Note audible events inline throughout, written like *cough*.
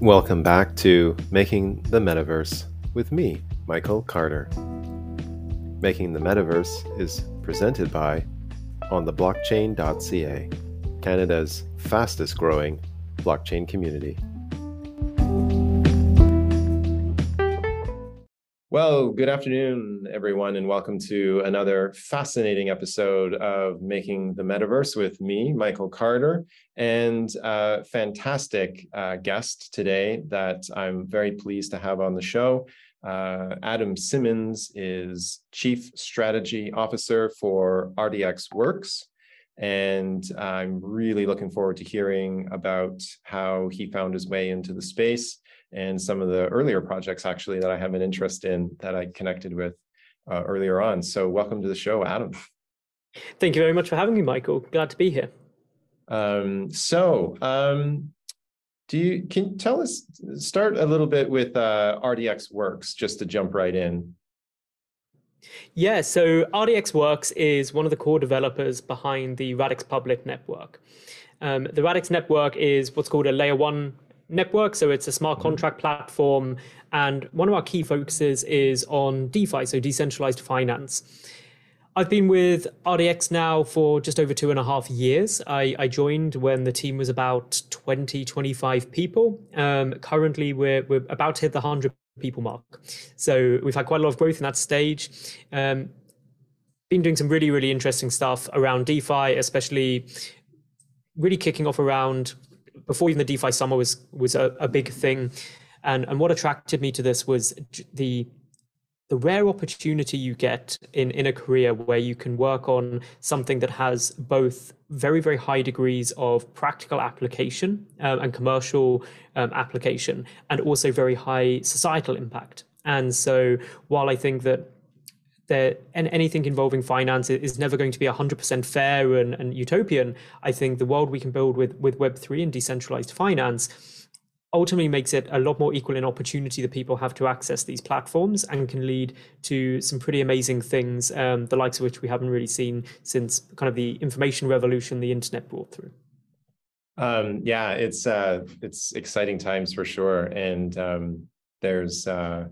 Welcome back to Making the Metaverse with me, Michael Carter. Making the Metaverse is presented by ontheblockchain.ca, Canada's fastest growing blockchain community. Well, good afternoon, everyone, and welcome to another fascinating episode of Making the Metaverse with me, Michael Carter, and a fantastic uh, guest today that I'm very pleased to have on the show. Uh, Adam Simmons is Chief Strategy Officer for RDX Works. And I'm really looking forward to hearing about how he found his way into the space and some of the earlier projects actually that I have an interest in that I connected with uh, earlier on. So welcome to the show, Adam. Thank you very much for having me, Michael. Glad to be here. Um, so, um, do you can you tell us start a little bit with uh, RDX Works just to jump right in? Yeah, so RDX Works is one of the core developers behind the Radix Public network. Um, the Radix network is what's called a layer one network. So it's a smart mm-hmm. contract platform. And one of our key focuses is on DeFi, so decentralized finance. I've been with RDX now for just over two and a half years. I, I joined when the team was about 20, 25 people. Um, currently, we're, we're about to hit the 100 people mark. So we've had quite a lot of growth in that stage. Um, been doing some really, really interesting stuff around DeFi, especially really kicking off around before even the DeFi summer was was a, a big thing, and and what attracted me to this was the the rare opportunity you get in, in a career where you can work on something that has both very, very high degrees of practical application um, and commercial um, application, and also very high societal impact. And so, while I think that that and anything involving finance is never going to be 100% fair and, and utopian. I think the world we can build with with web3 and decentralized finance ultimately makes it a lot more equal in opportunity that people have to access these platforms and can lead to some pretty amazing things um, the likes of which we haven't really seen since kind of the information revolution the internet brought through. Um, yeah it's uh, it's exciting times for sure. And um, there's uh,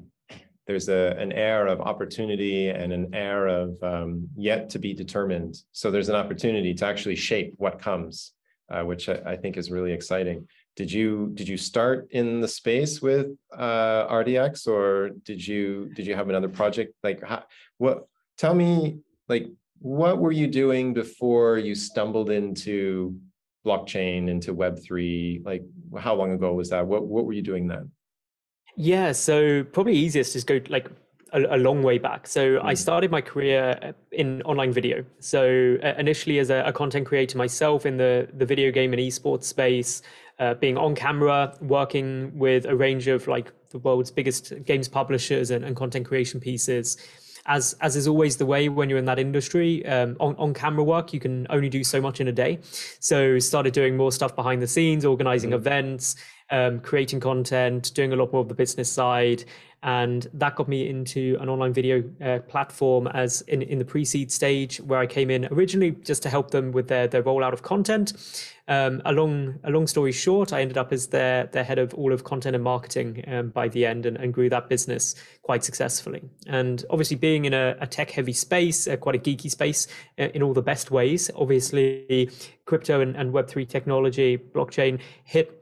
there's a, an air of opportunity and an air of um, yet to be determined. So there's an opportunity to actually shape what comes, uh, which I, I, think is really exciting. Did you did you start in the space with uh, RDX, or did you did you have another project? Like, how, what? Tell me, like, what were you doing before you stumbled into blockchain, into Web three? Like, how long ago was that? What what were you doing then? Yeah, so probably easiest is go like a, a long way back. So mm. I started my career uh, in online video. So uh, initially as a, a, content creator myself in the the video game and esports space, uh, being on camera, working with a range of like the world's biggest games publishers and, and content creation pieces. As, as is always the way when you're in that industry, um, on, on camera work, you can only do so much in a day. So started doing more stuff behind the scenes, organizing mm. events, um, creating content, doing a lot more of the business side. And that got me into an online video uh, platform as in, in the pre-seed stage where I came in originally just to help them with their, their rollout of content. Um, a long a long story short, I ended up as their their head of all of content and marketing um, by the end, and, and, grew that business quite successfully. And obviously, being in a, a tech heavy space, uh, quite a geeky space uh, in all the best ways. Obviously, crypto and, and Web three technology, blockchain hit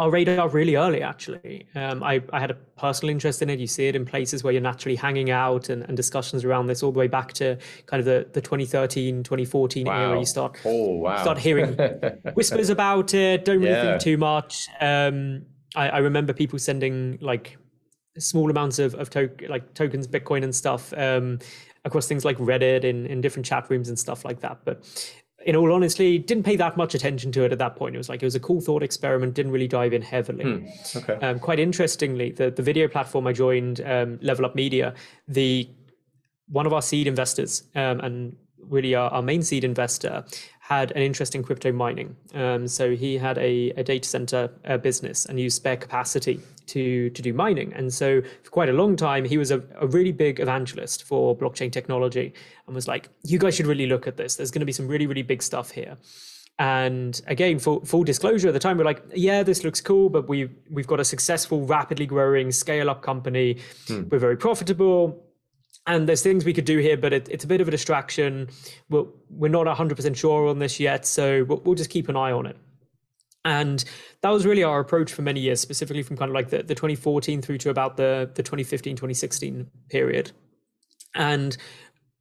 our radar really early actually um, I, I, had a personal interest in it you see it in places where you're naturally hanging out and, and discussions around this all the way back to kind of the, the 2013 2014 wow. era you start oh, wow. start hearing *laughs* whispers about it don't really yeah. think too much um, I, I, remember people sending like small amounts of, of to- like tokens bitcoin and stuff um, across things like reddit in, in different chat rooms and stuff like that but in all honesty, didn't pay that much attention to it at that point. It was like it was a cool thought experiment. Didn't really dive in heavily. Hmm. Okay. Um, quite interestingly, the the video platform I joined, um, Level Up Media, the one of our seed investors um, and really our, our main seed investor had an interest in crypto mining. Um, so he had a, a data center uh, business and used spare capacity to, to do mining. And so for quite a long time, he was a, a really big evangelist for blockchain technology and was like, you guys should really look at this. There's going to be some really, really big stuff here. And again, full, full disclosure at the time, we're like, yeah, this looks cool, but we've we've got a successful, rapidly growing, scale up company. Hmm. We're very profitable. And there's things we could do here, but it, it's a bit of a distraction. We're, we're not 100% sure on this yet, so we'll, we'll just keep an eye on it. And that was really our approach for many years, specifically from kind of like the, the 2014 through to about the, the 2015, 2016 period. And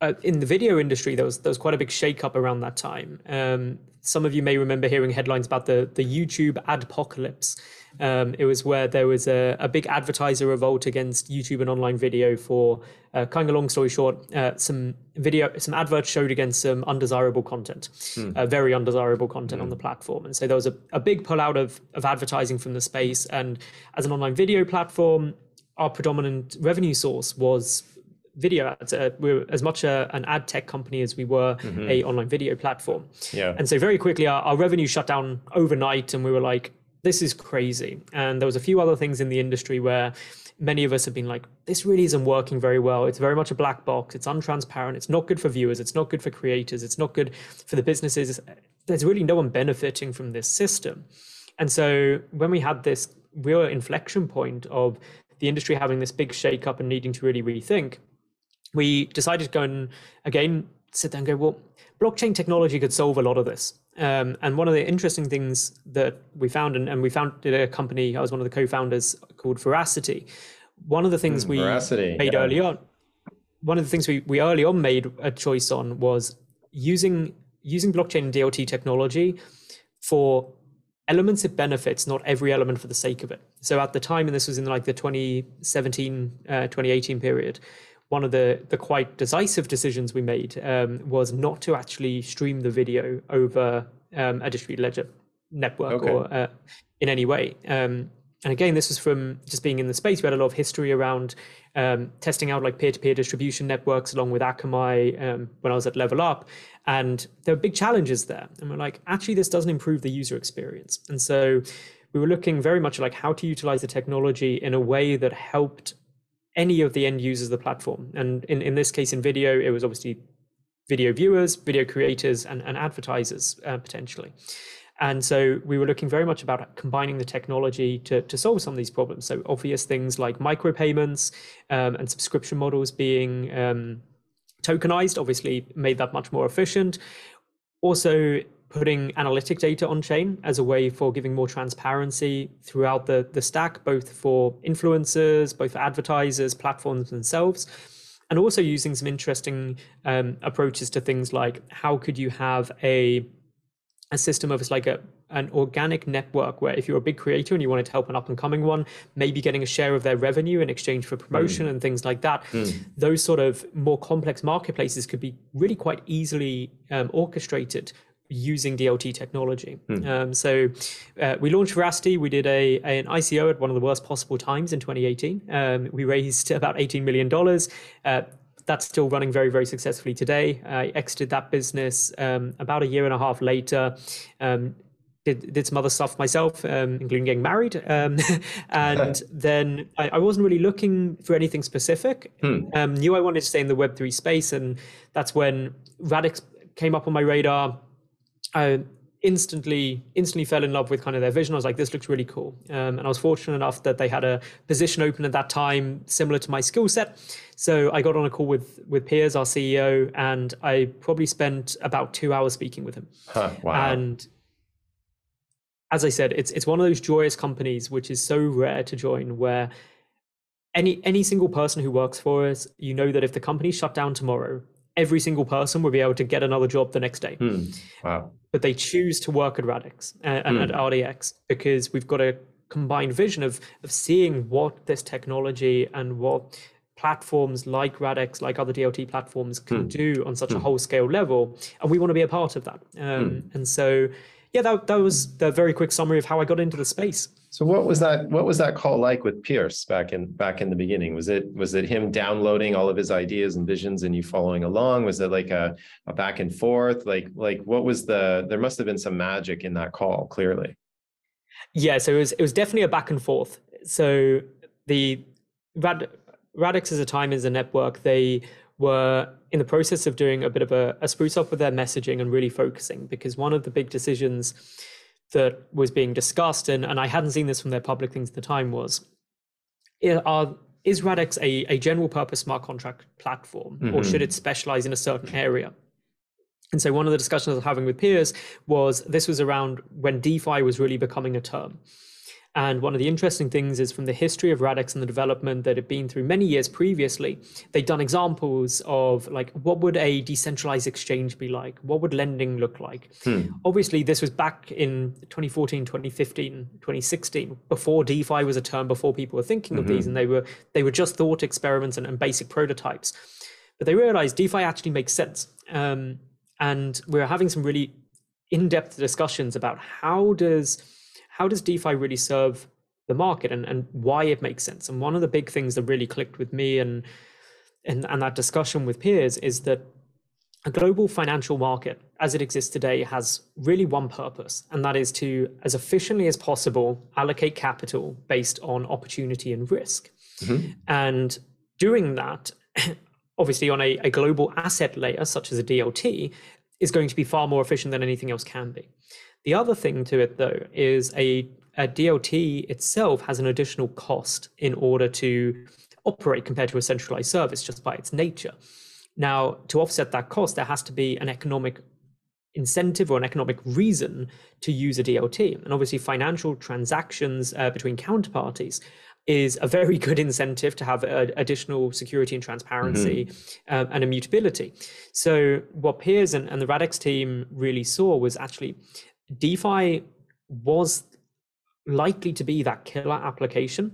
uh, in the video industry, there was there was quite a big shakeup around that time. Um, some of you may remember hearing headlines about the the YouTube adpocalypse. Um, it was where there was a, a big advertiser revolt against YouTube and online video for uh, kind of long story short, uh, some video, some adverts showed against some undesirable content, hmm. uh, very undesirable content hmm. on the platform. And so there was a, a big pullout of, of advertising from the space. And as an online video platform, our predominant revenue source was video ads. Uh, we're as much a, an ad tech company as we were mm-hmm. a online video platform. Yeah. And so very quickly our, our revenue shut down overnight and we were like, this is crazy. And there was a few other things in the industry where many of us have been like, this really isn't working very well. It's very much a black box. It's untransparent. It's not good for viewers. It's not good for creators. It's not good for the businesses. There's really no one benefiting from this system. And so when we had this real inflection point of the industry having this big shake-up and needing to really rethink, we decided to go and again sit there and go, well, blockchain technology could solve a lot of this. Um, and one of the interesting things that we found, and, and we founded a company, I was one of the co-founders called Verasity. One of the things mm, we Verasity, made yeah. early on, one of the things we, we early on made a choice on was using using blockchain and DLT technology for elements it benefits, not every element for the sake of it. So at the time, and this was in like the 2017, uh, 2018 period, one of the the quite decisive decisions we made um, was not to actually stream the video over um, a distributed ledger network okay. or uh, in any way. Um, and again, this was from just being in the space. We had a lot of history around um, testing out like peer-to-peer distribution networks, along with Akamai um, when I was at Level Up, and there were big challenges there. And we're like, actually, this doesn't improve the user experience. And so we were looking very much like how to utilize the technology in a way that helped any of the end users of the platform. And in, in this case, in video, it was obviously video viewers, video creators, and, and advertisers uh, potentially. And so we were looking very much about combining the technology to, to solve some of these problems. So obvious things like micropayments um, and subscription models being um, tokenized obviously made that much more efficient. Also, putting analytic data on chain as a way for giving more transparency throughout the, the stack, both for influencers, both for advertisers, platforms themselves, and also using some interesting um, approaches to things like how could you have a a system of it's like a an organic network where if you're a big creator and you wanted to help an up and coming one, maybe getting a share of their revenue in exchange for promotion mm. and things like that. Mm. Those sort of more complex marketplaces could be really quite easily um, orchestrated using DLT technology. Hmm. Um, so uh, we launched Verasity. We did a, a, an ICO at one of the worst possible times in 2018. Um, we raised *laughs* about $18 million. Uh, that's still running very, very successfully today. I exited that business um, about a year and a half later. Um, did, did some other stuff myself, um, including getting married. Um, *laughs* and *laughs* then I, I, wasn't really looking for anything specific. Hmm. knew I wanted to stay in the Web3 space. And that's when Radix came up on my radar I instantly instantly fell in love with kind of their vision. I was like, this looks really cool. Um, and I was fortunate enough that they had a position open at that time similar to my skill set. So I got on a call with with Piers, our CEO, and I probably spent about two hours speaking with him. Huh, wow. And as I said, it's it's one of those joyous companies which is so rare to join where any any single person who works for us, you know that if the company shut down tomorrow, every single person will be able to get another job the next day. Hmm. Wow. But they choose to work at Radix and, and at hmm. RDX because we've got a combined vision of, of seeing what this technology and what platforms like Radix, like other DLT platforms can hmm. do on such a whole scale level. And we want to be a part of that. Um, and so, yeah, that, that was the very quick summary of how I got into the space. So what was that? What was that call like with Piers back in back in the beginning? Was it was it him downloading all of his ideas and visions and you following along? Was it like a, a back and forth? Like like what was the? There must have been some magic in that call, clearly. Yeah, so it was it was definitely a back and forth. So the Rad, Radix as a time as a network, they were in the process of doing a bit of a, a spruce up with their messaging and really focusing because one of the big decisions that was being discussed, and, and I hadn't seen this from their public things at the time, was are, is Radix a, a general purpose smart contract platform mm-hmm. or should it specialize in a certain area? And so one of the discussions I was having with Piers was this was around when DeFi was really becoming a term. And one of the interesting things is from the history of Radix and the development that had been through many years previously, they'd done examples of like what would a decentralized exchange be like? What would lending look like? Hmm. Obviously, this was back in 2014, 2015, 2016, before DeFi was a term, before people were thinking mm-hmm. of these, mm-hmm. and they were they were just thought experiments and, and basic prototypes. But they realized DeFi actually makes sense. Um, and we we're having some really in-depth discussions about how does how does DeFi really serve the market and, and why it makes sense? And one of the big things that really clicked with me and, and, and that discussion with Piers is that a global financial market as it exists today has really one purpose, and that is to, as efficiently as possible, allocate capital based on opportunity and risk. Mm-hmm. And doing that, *clears throat* obviously, on a, a global asset layer, such as a DLT, is going to be far more efficient than anything else can be. The other thing to it, though, is a, a DLT itself has an additional cost in order to operate compared to a centralized service just by its nature. Now, to offset that cost, there has to be an economic incentive or an economic reason to use a DLT. And obviously, financial transactions uh, between counterparties is a very *laughs* good incentive to have uh, additional security and transparency mm-hmm. um, and immutability. So, what Piers and, and the Radix team really saw was actually DeFi was likely to be that killer application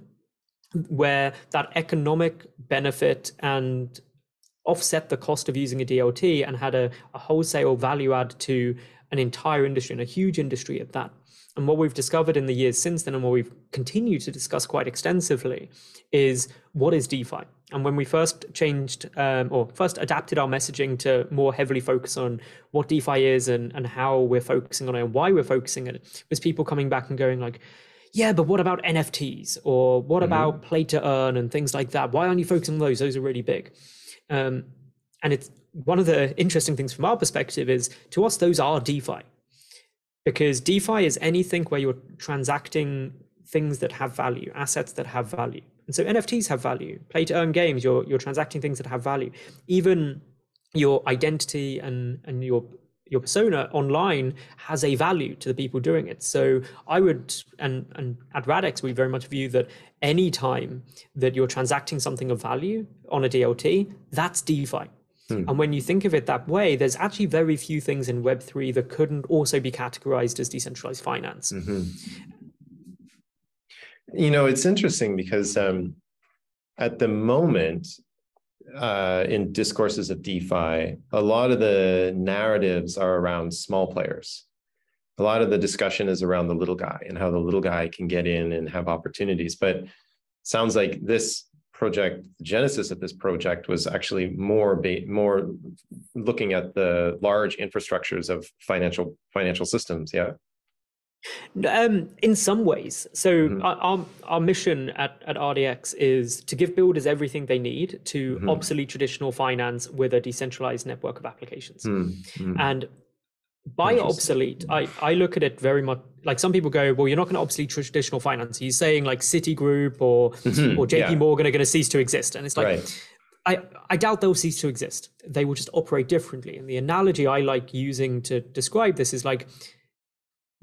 where that economic benefit and offset the cost of using a DLT and had a, a wholesale value add to an entire industry and a huge industry at that. And what we've discovered in the years since then, and what we've continued to discuss quite extensively, is what is DeFi? And when we first changed um, or first adapted our messaging to more heavily focus on what DeFi is and, and how we're focusing on it and why we're focusing on it, was people coming back and going like, yeah, but what about NFTs or what mm-hmm. about play to earn and things like that? Why aren't you focusing on those? Those are really big. Um, and it's one of the interesting things from our perspective is to us, those are DeFi because DeFi is anything where you're transacting things that have value, assets that have value. And so NFTs have value. Play to earn games, you're you're transacting things that have value. Even your identity and and your your persona online has a value to the people doing it. So I would and and at Radix we very much view that any time that you're transacting something of value on a DLT, that's DeFi. Hmm. And when you think of it that way, there's actually very few things in Web3 that couldn't also be categorized as decentralized finance. Mm-hmm. You know, it's interesting because um, at the moment, uh, in discourses of DeFi, a lot of the narratives are around small players. A lot of the discussion is around the little guy and how the little guy can get in and have opportunities. But sounds like this project, the genesis of this project was actually more ba- more looking at the large infrastructures of financial financial systems. Yeah. Um, in some ways, so mm-hmm. our, our mission at, at RDX is to give builders everything they need to mm-hmm. obsolete traditional finance with a decentralized network of applications. Mm-hmm. And by obsolete, I, I look at it very much like some people go, well, you're not going to obsolete traditional finance. He's saying like Citigroup or mm-hmm, or JP yeah. Morgan are going to cease to exist. And it's like, right. I, I doubt they'll cease to exist. They will just operate differently. And the analogy I like using to describe this is like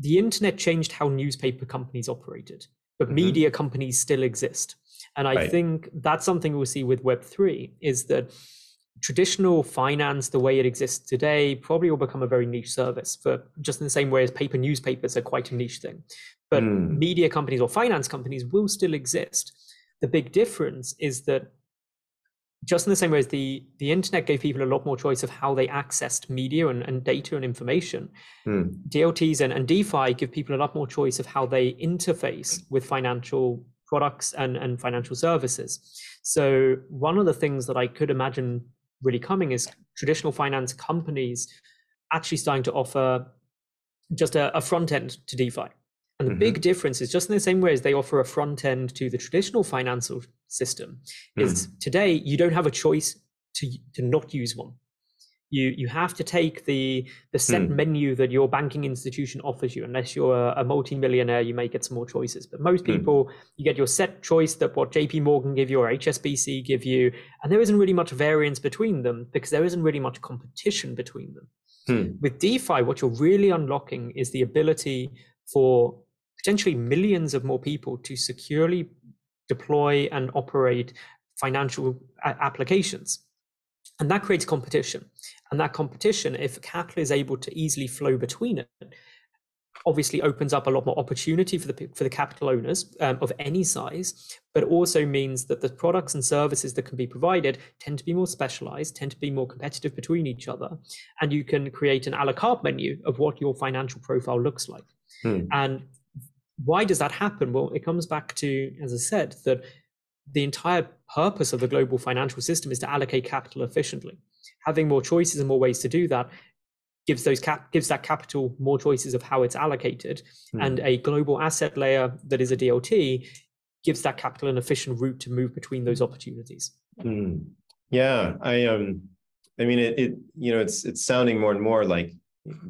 the internet changed how newspaper companies operated, but mm-hmm. media companies still exist. And I right. think that's something we'll see with Web3 is that traditional finance, the way it exists today, probably will become a very niche service for just in the same way as paper newspapers are quite a niche thing. But mm. media companies or finance companies will still exist. The big difference is that just in the same way as the, the internet gave people a lot more choice of how they accessed media and, and data and information, mm. DLTs and, and DeFi give people a lot more choice of how they interface with financial products and, and financial services. So one of the things that I could imagine really coming is traditional finance companies actually starting to offer just a, a front end to DeFi. And the mm-hmm. big difference is just in the same way as they offer a front end to the traditional financial system, is mm. today you don't have a choice to to not use one. You you have to take the the set Hmm. menu that your banking institution offers you. Unless you're a, a multi-millionaire, you may get some more choices. But most Hmm. people, you get your set choice that what J.P. Morgan give you or HSBC give you, and there isn't really much variance between them because there isn't really much competition between them. Hmm. With DeFi, what you're really unlocking is the ability for potentially millions of more people to securely deploy and operate financial applications. And that creates competition. And that competition, if capital is able to easily flow between it, obviously opens up a lot more opportunity for the for the capital owners um, of any size, but also means that the products and services that can be provided tend to be more specialized, tend to be more competitive between each other, and you can create an a la carte menu of what your financial profile looks like. Hmm. And why does that happen? Well, it comes back to, as I said, that the entire purpose of the global financial system is to allocate capital efficiently. Having more choices and more ways to do that gives those cap gives that capital more choices of how it's allocated, Hmm. and a global asset layer that is a DLT gives that capital an efficient route to move between those opportunities. Hmm. Yeah, I um, I mean, it, it you know, it's it's sounding more and more like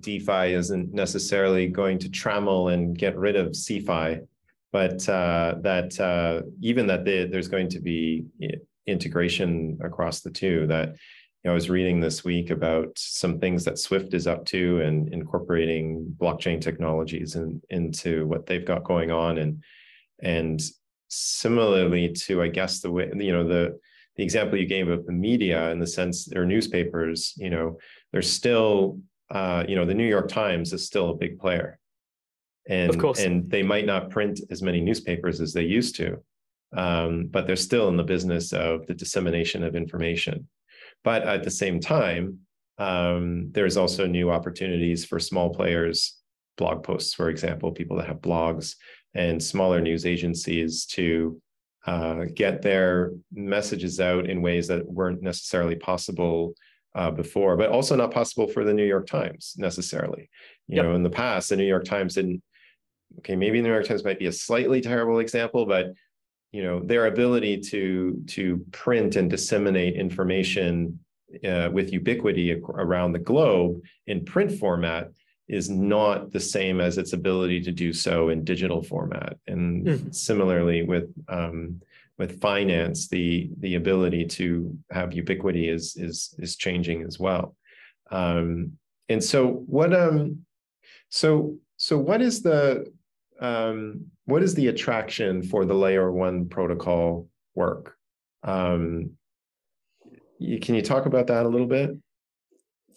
DeFi isn't necessarily going to trammel and get rid of CeFi, but uh, that uh, even that they, there's going to be integration across the two. That you know, I was reading this week about some things that Swift is up to and incorporating blockchain technologies in, into what they've got going on, and and similarly to I guess the way you know the the example you gave of the media in the sense their newspapers, you know, they're still, uh, you know, the New York Times is still a big player. And, course. and they might not print as many newspapers as they used to, um, but they're still in the business of the dissemination of information. But at the same time, um, there's also new opportunities for small players, blog posts, for example, people that have blogs and smaller news agencies to uh, get their messages out in ways that weren't necessarily possible uh, before, but also not possible for the New York Times necessarily. You Yep. know, in the past, the New York Times didn't. Okay, maybe the New York Times might be a slightly terrible example, but you know, their ability to to print and disseminate information uh, with ubiquity around the globe in print format is not the same as its ability to do so in digital format. And Mhm. similarly with um, with finance, the the ability to have ubiquity is is is changing as well. Um, and so what um so so what is the um what is the attraction for the layer one protocol work? Um, you, can you talk about that a little bit?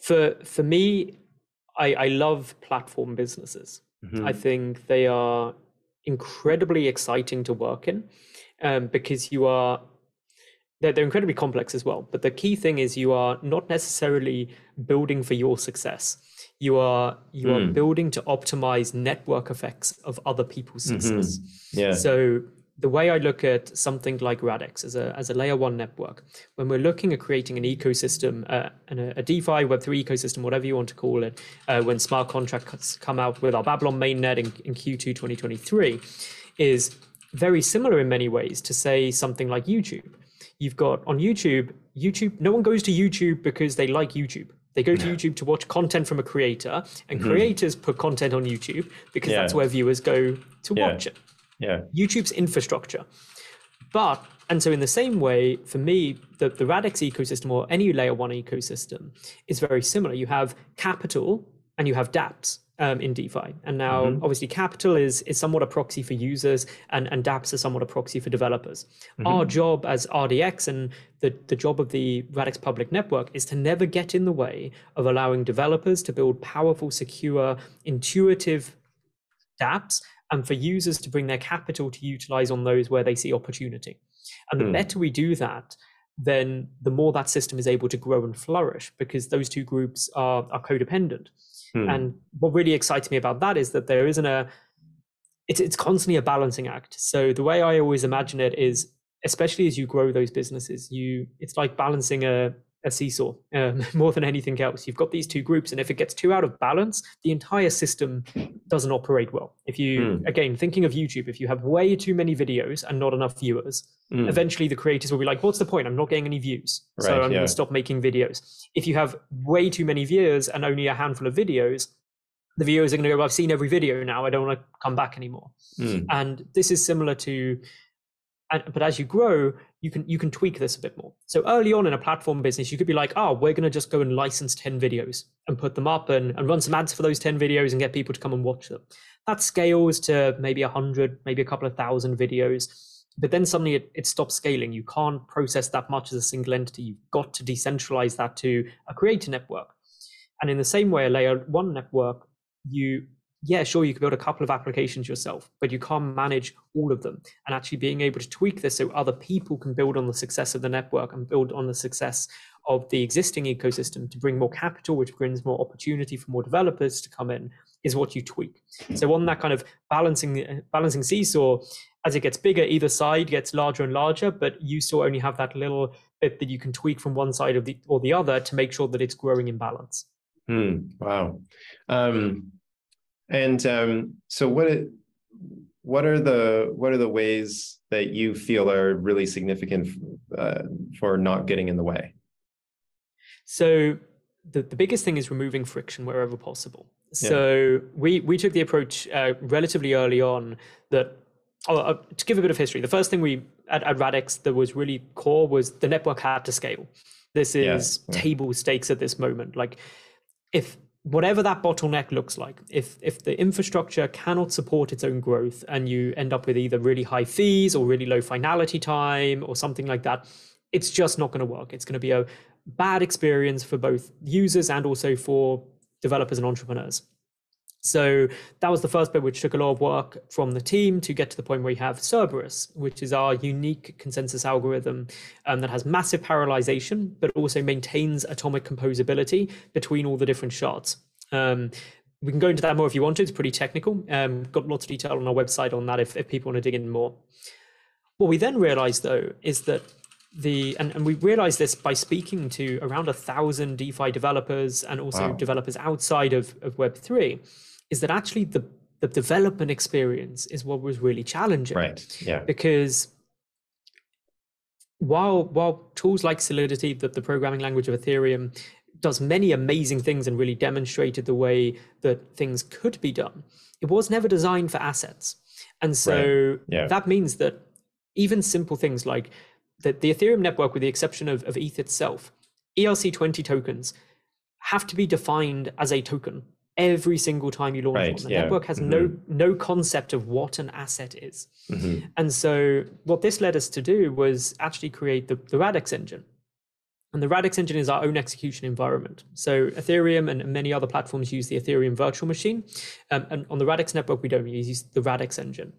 For for me, I, I love platform businesses. Mhm. I think they are incredibly exciting to work in um, because you are they're, they're incredibly complex as well. But the key thing is you are not necessarily building for your success. You are you are Mm. building to optimize network effects of other people's success. yeah. So the way I look at something like Radix as a as a layer one network, when we're looking at creating an ecosystem, uh, and a, a DeFi Web three ecosystem, whatever you want to call it, uh, when smart contracts come out with our Babylon mainnet in, in Q2 2023, is very similar in many ways to say something like YouTube. You've got on YouTube, YouTube. No one goes to YouTube because they like YouTube. They go to YouTube to watch content from a creator, and mm-hmm. creators put content on YouTube because that's where viewers go to Yeah. watch it. yeah. YouTube's infrastructure. But, and so in the same way, for me, the, the Radix ecosystem or any layer one ecosystem is very similar. You have capital and you have dApps um, in DeFi. And now, Mhm. obviously, capital is, is somewhat a proxy for users and, and dApps are somewhat a proxy for developers. Our job as RDX and the, the job of the Radix public network is to never get in the way of allowing developers to build powerful, secure, intuitive dApps and for users to bring their capital to utilize on those where they see opportunity. And the Hmm. better we do that, then the more that system is able to grow and flourish because those two groups are, are codependent. Hmm. And what really excites me about that is that there isn't a it's it's constantly a balancing act. So the way I always imagine it is especially as you grow those businesses, you it's like balancing a a seesaw um, *laughs* more than anything else. You've got these two groups, and if it gets too out of balance, the entire system doesn't operate well. If you, Mm. again, thinking of YouTube, if you have way too many videos and not enough viewers, Mm. eventually the creators will be like, "What's the point? I'm not getting any views, so I'm yeah. going to stop making videos." If you have way too many viewers and only a handful of videos, the viewers are going to go, "I've seen every video now. I don't want to come back anymore." Mm. and this is similar to but as you grow you can you can tweak this a bit more. So early on in a platform business you could be like oh we're to just go and license 10 videos and put them up and, and run some ads for those 10 videos and get people to come and watch them. That scales to maybe a 100 maybe a couple of thousand videos but then suddenly it, it stops scaling. You can't process that much as a single entity. You've got to decentralize that to a creator network. And in the same way a layer one network you yeah, sure, you can build a couple of applications yourself, but you can't manage all of them. And actually being able to tweak this so other people can build on the success of the network and build on the success of the existing ecosystem to bring more capital, which brings more opportunity for more developers to come in, is what you tweak. So on that kind of balancing balancing seesaw, as it gets bigger, either side gets larger and larger, but you still only have that little bit that you can tweak from one side of the or the other to make sure that it's growing in balance. Hmm. Wow. Um, and um, so what it, what are the what are the ways that you feel are really significant uh, for not getting in the way? So the, the biggest thing is removing friction wherever possible. Yeah. So we we took the approach uh, relatively early on that oh, uh, to give a bit of history. The first thing we at, at Radix that was really core was the network had to scale. This is yeah. table stakes at this moment. Like if whatever that bottleneck looks like, if if the infrastructure cannot support its own growth and you end up with either really high fees or really low finality time or something like that, it's just not going to work. It's going to be a bad experience for both users and also for developers and entrepreneurs. So that was the first bit, which took a lot of work from the team to get to the point where you have Cerberus, which is our unique consensus algorithm um, that has massive parallelization, but also maintains atomic composability between all the different shards. Um, we can go into that more if you want to. It's pretty technical. Um, got lots of detail on our website on that if, if people want to dig in more. What we then realized though is that the and, and we realized this by speaking to around a thousand DeFi developers and also Wow. developers outside of, of Web3, is that actually the, the development experience is what was really challenging Right. Yeah. because while while tools like Solidity, the, the programming language of Ethereum, does many amazing things and really demonstrated the way that things could be done, it was never designed for assets. And so Yeah. that means that even simple things like the, the Ethereum network, with the exception of, of ETH itself, ERC20 tokens have to be defined as a token every single time you launch Right, one. The yeah, network has no no concept of what an asset is. Mhm. And so what this led us to do was actually create the, the Radix engine. And the Radix engine is our own execution environment. So Ethereum and many other platforms use the Ethereum virtual machine. Um, and on the Radix network, we don't use the Radix engine.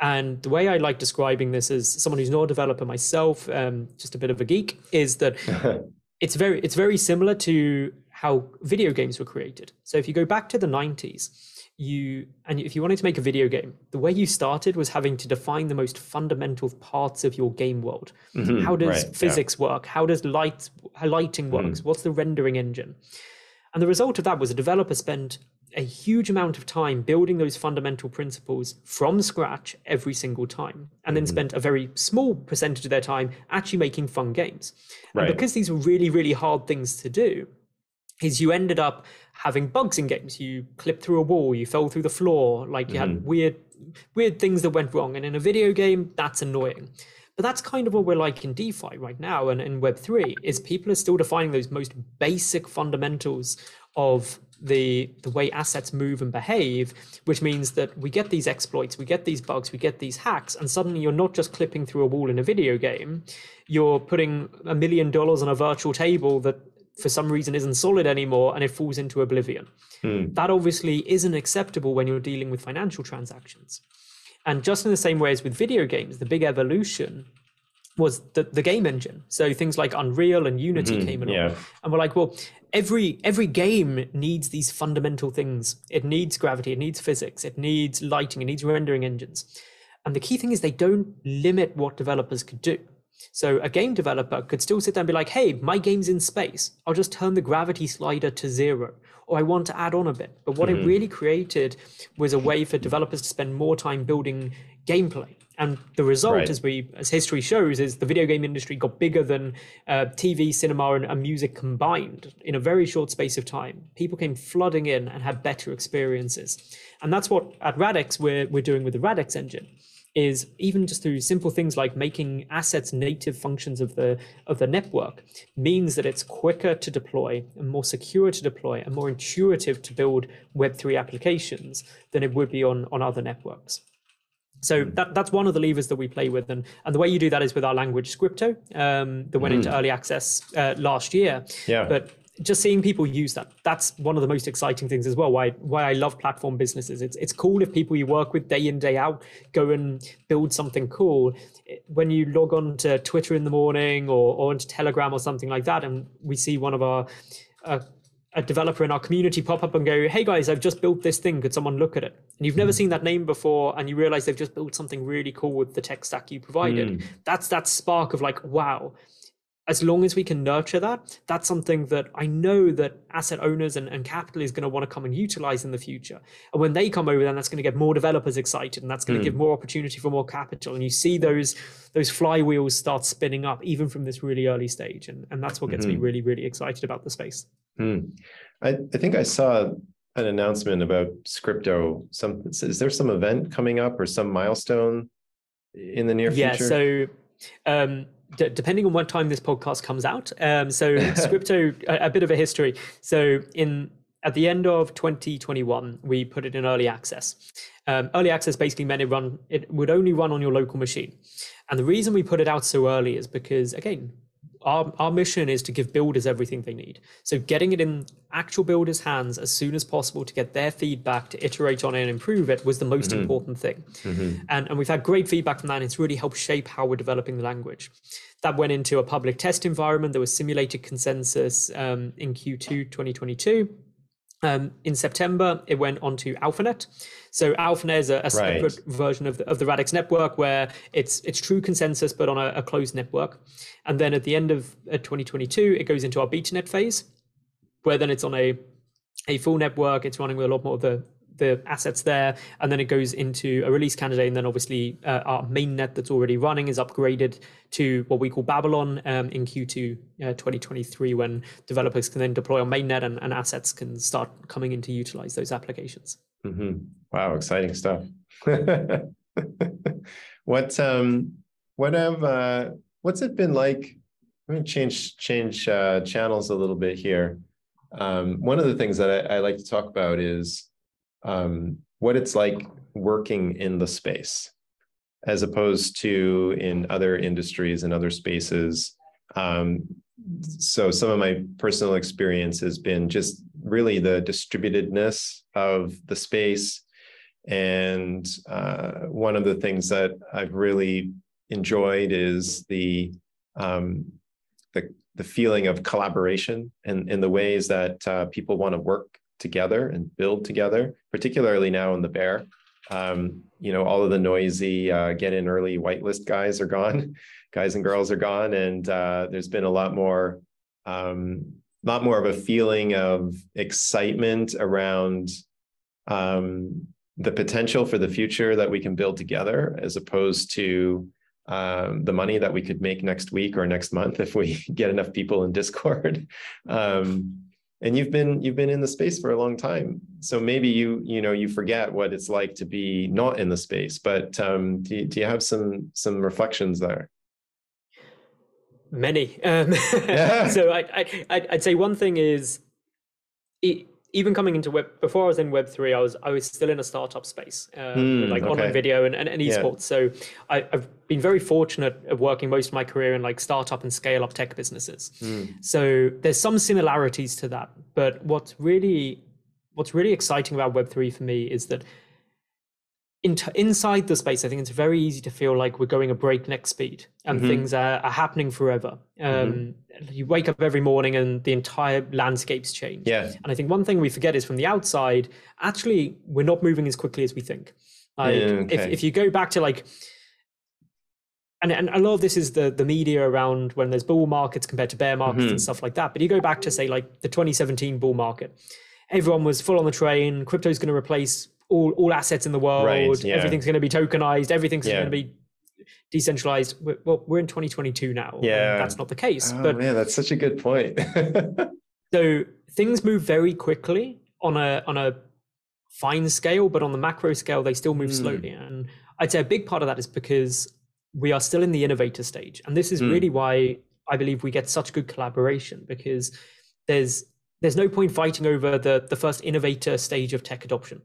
And the way I like describing this as someone who's not a developer myself, um, just a bit of a geek, is that *laughs* it's very it's very similar to how video games were created. So if you go back to the 90s, you and if you wanted to make a video game, the way you started was having to define the most fundamental parts of your game world. Mhm, How does right, yeah. physics work? How does light how lighting works? What's the rendering engine? And the result of that was a developer spent a huge amount of time building those fundamental principles from scratch every single time, and then spent a very small percentage of their time actually making fun games. Right. And because these were really, really hard things to do, is you ended up having bugs in games. You clipped through a wall, you fell through the floor, like you had mm-hmm. weird, weird things that went wrong. And in a video game, that's annoying. But that's kind of what we're like in DeFi right now and in Web3 is people are still defining those most basic fundamentals of the the way assets move and behave, which means that we get these exploits, we get these bugs, we get these hacks, and suddenly you're not just clipping through a wall in a video game, you're putting a million dollars on a virtual table that for some reason isn't solid anymore and it falls into oblivion. Hmm. That obviously isn't acceptable when you're dealing with financial transactions. And just in the same way as with video games, the big evolution was the, the game engine. So things like Unreal and Unity came along. yeah. And we're like, well, every every game needs these fundamental things. It needs gravity, it needs physics, it needs lighting, it needs rendering engines. And the key thing is they don't limit what developers could do. So a game developer could still sit there and be like, hey, my game's in space. I'll just turn the gravity slider to zero. Or I want to add on a bit. But what mm-hmm. it really created was a way for developers to spend more time building gameplay. And the result, right. as we as history shows, is the video game industry got bigger than uh, TV, cinema, and, and, music combined in a very short space of time. People came flooding in and had better experiences, and that's what at Radix we're we're doing with the Radix engine is even just through simple things like making assets native functions of the of the network means that it's quicker to deploy and more secure to deploy and more intuitive to build web3 applications than it would be on on other networks so hmm. that, that's one of the levers that we play with and, and the way you do that is with our language Scrypto um, that went mm. into early access uh, last year yeah but just seeing people use that that's one of the most exciting things as well why why i love platform businesses it's it's cool if people you work with day in day out go and build something cool when you log on to twitter in the morning or or into telegram or something like that and we see one of our uh, a developer in our community pop up and go, "Hey guys, I've just built this thing. Could someone look at it?" And you've never mm. seen that name before, and you realize they've just built something really cool with the tech stack you provided. Mm. That's that spark of like, wow, as long as we can nurture that, that's something that I know that asset owners and, and capital is going to want to come and utilize in the future. And when they come over, then that's going to get more developers excited, and that's going mm. to give more opportunity for more capital. And you see those those flywheels start spinning up, even from this really early stage, and and that's what gets mm-hmm. me really really excited about the space. Mm. I, I think I saw an announcement about Scrypto. Some is there some event coming up or some milestone in the near yeah, future? Yeah, so. Um, d- depending on what time this podcast comes out. Um, so *laughs* Scrypto, a, a, bit of a history. So in at the end of 2021, we put it in early access. Um, early access basically meant it run it would only run on your local machine. And the reason we put it out so early is because again, our, our mission is to give builders everything they need. So getting it in actual builders' hands as soon as possible to get their feedback, to iterate on it and improve it was the most mm-hmm. important thing. Mm-hmm. And, and we've had great feedback from that. And it's really helped shape how we're developing the language. That went into a public test environment. There was simulated consensus um, in Q2 2022. Um, in September, it went onto AlphaNet. So AlphaNet is a, a separate right. version of the, of the Radix network where it's it's true consensus, but on a, a closed network. And then at the end of uh, 2022, it goes into our BetaNet phase, where then it's on a a full network. It's running with a lot more of the the assets there, and then it goes into a release candidate, and then obviously uh, our main net that's already running is upgraded to what we call Babylon um, in Q2 uh, 2023, when developers can then deploy on mainnet and, and assets can start coming in to utilize those applications. Mm-hmm. Wow, exciting stuff. *laughs* what um, what have uh, what's it been like? Let me change change uh, channels a little bit here. Um, one of the things that I, I like to talk about is um, what it's like working in the space as opposed to in other industries and other spaces. Um, so some of my personal experience has been just really the distributedness of the space. And uh, one of the things that I've really enjoyed is the um, the, the feeling of collaboration and in the ways that uh, people want to work together and build together, particularly now in the bear. Um, you know, all of the noisy uh, get in early whitelist guys are gone, *laughs* guys and girls are gone, and uh, there's been a lot more, um, lot more of a feeling of excitement around um, the potential for the future that we can build together, as opposed to um, the money that we could make next week or next month if we *laughs* get enough people in Discord. *laughs* Um, and you've been you've been in the space for a long time. So maybe you you know you forget what it's like to be not in the space but um, do, you, do you have some some reflections there? Many. Um, *laughs* yeah. so I, I i'd say one thing is it, even coming into web before I was in Web three, I was I was still in a startup space, uh, mm, like okay. online video and, and, and esports. Yeah. So I, have been very fortunate of working most of my career in like startup and scale up tech businesses. Mm. So there's some similarities to that. But what's really what's really exciting about Web three for me is that in t- inside the space, I think it's very easy to feel like we're going a breakneck speed and mm-hmm. things are, are, happening forever. Mm-hmm. Um, mm-hmm. You wake up every morning and the entire landscape's changed. Yeah. And I think one thing we forget is from the outside, actually, we're not moving as quickly as we think. Like, yeah, okay. if, if you go back to like and, and a lot of this is the the media around when there's bull markets compared to bear markets Mhm. and stuff like that. But you go back to say like the 2017 bull market, everyone was full on the train. Crypto's going to replace all all assets in the world. Right, yeah. Everything's going to be tokenized. Everything's Yeah. going to be decentralized. We're, well, we're in 2022 now. and Yeah. that's not the case. Oh but man, that's such a good point. *laughs* so things move very quickly on a on a fine scale, but on the macro scale, they still move Mm. slowly. And I'd say a big part of that is because we are still in the innovator stage, and this is Mm. really why I believe we get such good collaboration because there's there's no point fighting over the the first innovator stage of tech adoption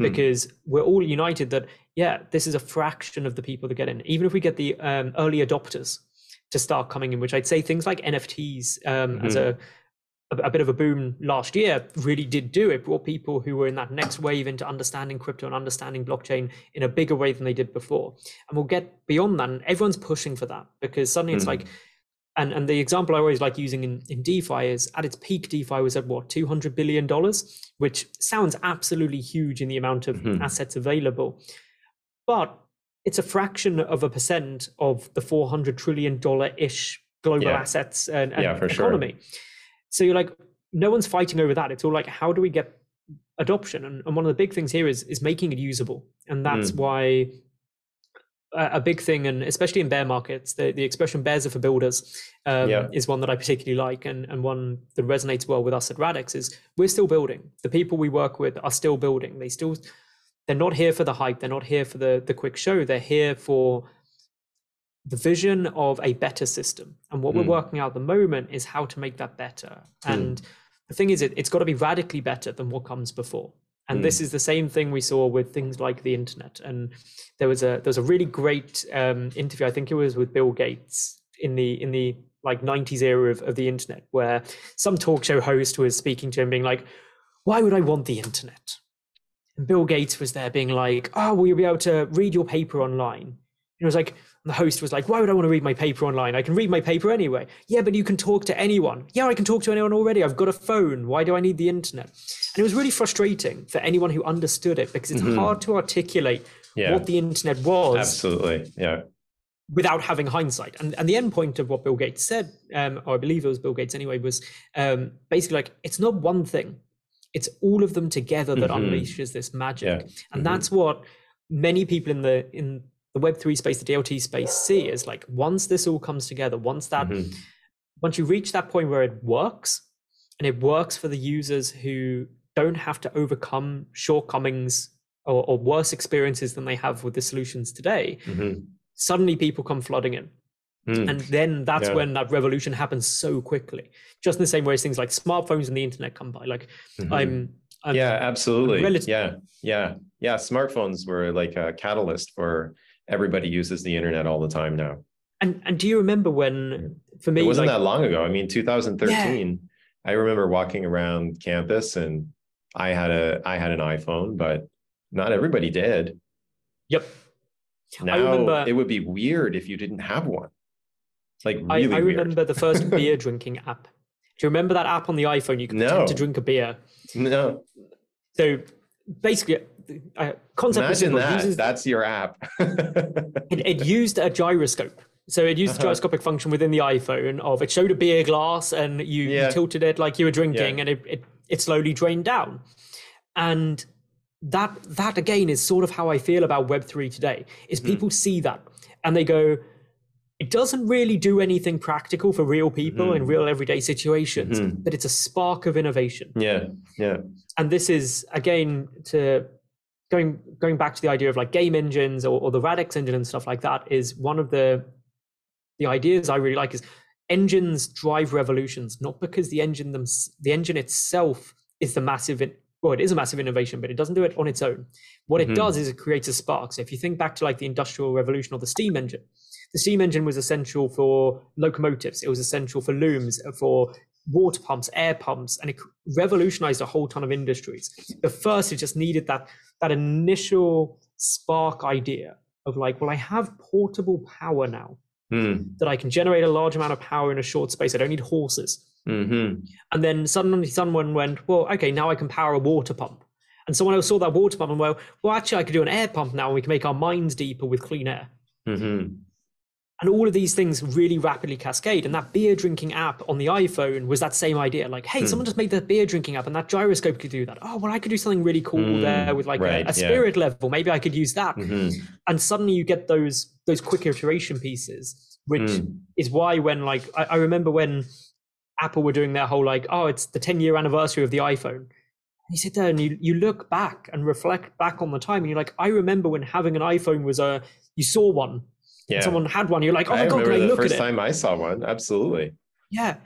Hmm. because we're all united that yeah this is a fraction of the people that get in even if we get the um, early adopters to start coming in which i'd say things like nfts um, as a, a a bit of a boom last year really did do it brought people who were in that next wave into understanding crypto and understanding blockchain in a bigger way than they did before and we'll get beyond that and everyone's pushing for that because suddenly it's Mhm. like and and the example I always like using in, in DeFi is at its peak, DeFi was at what two hundred billion dollars, which sounds absolutely huge in the amount of Mhm. assets available, but it's a fraction of a percent of the four hundred trillion dollar ish global Yeah. assets and, and Yeah, for sure. So you're like, no one's fighting over that. It's all like, how do we get adoption? And, and one of the big things here is is making it usable, and that's Mm. why a big thing, and especially in bear markets, the, the expression "bears are for builders" um, Yeah. is one that I particularly like, and, and one that resonates well with us at Radix. Is we're still building. The people we work with are still building. They still, they're not here for the hype. They're not here for the the quick show. They're here for the vision of a better system. And what Mm. we're working out at the moment is how to make that better. Mm. And the thing is, it, it's got to be radically better than what comes before. And Mm. this is the same thing we saw with things like the internet. And there was a there was a really great um, interview. I think it was with Bill Gates in the in the like 90s era of, of the internet, where some talk show host was speaking to him, being like, "Why would I want the internet?" And Bill Gates was there, being like, "Oh, will you be able to read your paper online?" And it was like, and the host was like, "Why would I want to read my paper online? I can read my paper anyway." Yeah, but you can talk to anyone. Yeah, I can talk to anyone already. I've got a phone. Why do I need the internet? And it was really frustrating for anyone who understood it because it's Mhm. hard to articulate yeah, what the internet was absolutely. Yeah. without having hindsight. And and the end point of what Bill Gates said, um, or I believe it was Bill Gates anyway, was um, basically like it's not one thing; it's all of them together that Mhm. unleashes this magic. Yeah. And Mhm. that's what many people in the in the Web three space, the DLT space, see is like once this all comes together, once that Mhm. once you reach that point where it works, and it works for the users who don't have to overcome shortcomings or, or worse experiences than they have with the solutions today, Mhm. suddenly people come flooding in. Mm. And then that's Yeah. when that revolution happens so quickly. Just in the same way as things like smartphones and the internet come by. Like Mhm. I'm, I'm yeah, absolutely. relative- Yeah, yeah, yeah. Smartphones were like a catalyst for everybody uses the internet all the time now. and and do you remember when for me it wasn't like, that long ago. I mean, 2013. Yeah. I remember walking around campus and I had a I had an iPhone, but not everybody did. Yep. Now remember- it would be weird if you didn't have one. Like I, really I weird. remember the first *laughs* beer drinking app. Do you remember that app on the iPhone? You could No. pretend to drink a beer. No, So basically, uh, concept imagine. That. uses- That's your app. *laughs* it, it used a gyroscope. So it used a Uh-huh. gyroscopic function within the iPhone of it showed a beer glass and you, you tilted it like you were drinking and it, it, it slowly drained down. And that that again is sort of how I feel about Web3 today, is Hmm. people see that and they go, it doesn't really do anything practical for real people in Mhm. real everyday situations, Mhm. but it's a spark of innovation yeah, yeah. and this is again to going going back to the idea of like game engines or, or the radix engine and stuff like that is one of the the ideas i really like is engines drive revolutions not because the engine them the engine itself is the massive in, well it is a massive innovation but it doesn't do it on its own. What Mhm. it does is it creates a spark. So if you think back to like the industrial revolution or the steam engine the steam engine was essential for locomotives. It was essential for looms for water pumps, air pumps, and it revolutionized a whole ton of industries. The first, it just needed that that initial spark idea of like, well, I have portable power now Hmm. that I can generate a large amount of power in a short space. I don't need horses. Mm-hmm. And then suddenly, someone went, well, okay, now I can power a water pump. And someone else saw that water pump and well, well, actually, I could do an air pump now, and we can make our mines deeper with clean air. Mm-hmm. And all of these things really rapidly cascade. And that beer drinking app on the iPhone was that same idea. Like, hey, hmm. someone just made the beer drinking app, and that gyroscope could do that. Oh, well, I could do something really cool mm, there with like right, a, a, spirit yeah. level. Maybe I could use that. Mm-hmm. And suddenly you get those those quick iteration pieces, which mm. is why when like I, I remember when Apple were doing their whole like, oh, it's the 10 year anniversary of the iPhone. You sit there and you, you look back and reflect back on the time, and you're like, I remember when having an iPhone was a you saw one yeah. someone had one, you're like, oh my I god, can I look first time I saw one. Absolutely. Yeah.